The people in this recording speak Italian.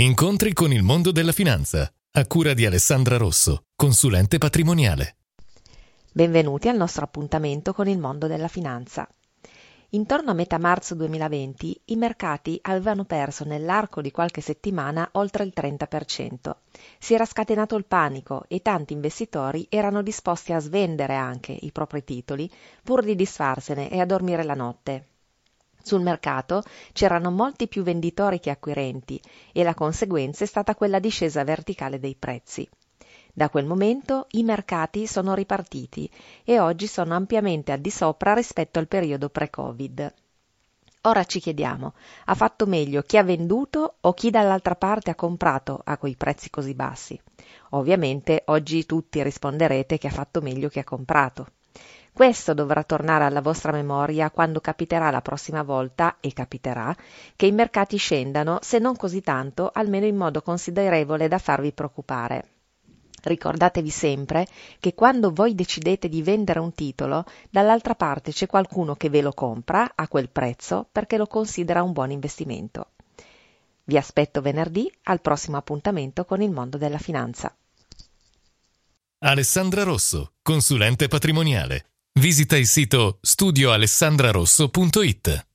Incontri con il mondo della finanza, a cura di Alessandra Rosso, consulente patrimoniale. Benvenuti al nostro appuntamento con il mondo della finanza. Intorno a metà marzo 2020 i mercati avevano perso nell'arco di qualche settimana oltre il 30%. Si era scatenato il panico e tanti investitori erano disposti a svendere anche i propri titoli pur di disfarsene e a dormire la notte. Sul mercato c'erano molti più venditori che acquirenti e la conseguenza è stata quella discesa verticale dei prezzi. Da quel momento i mercati sono ripartiti e oggi sono ampiamente al di sopra rispetto al periodo pre-Covid. Ora ci chiediamo, ha fatto meglio chi ha venduto o chi dall'altra parte ha comprato a quei prezzi così bassi? Ovviamente oggi tutti risponderete che ha fatto meglio chi ha comprato. Questo dovrà tornare alla vostra memoria quando capiterà la prossima volta, e capiterà, che i mercati scendano, se non così tanto, almeno in modo considerevole da farvi preoccupare. Ricordatevi sempre che quando voi decidete di vendere un titolo, dall'altra parte c'è qualcuno che ve lo compra a quel prezzo perché lo considera un buon investimento. Vi aspetto venerdì al prossimo appuntamento con il mondo della finanza. Alessandra Rosso, consulente patrimoniale Visita il sito studioalessandrarosso.it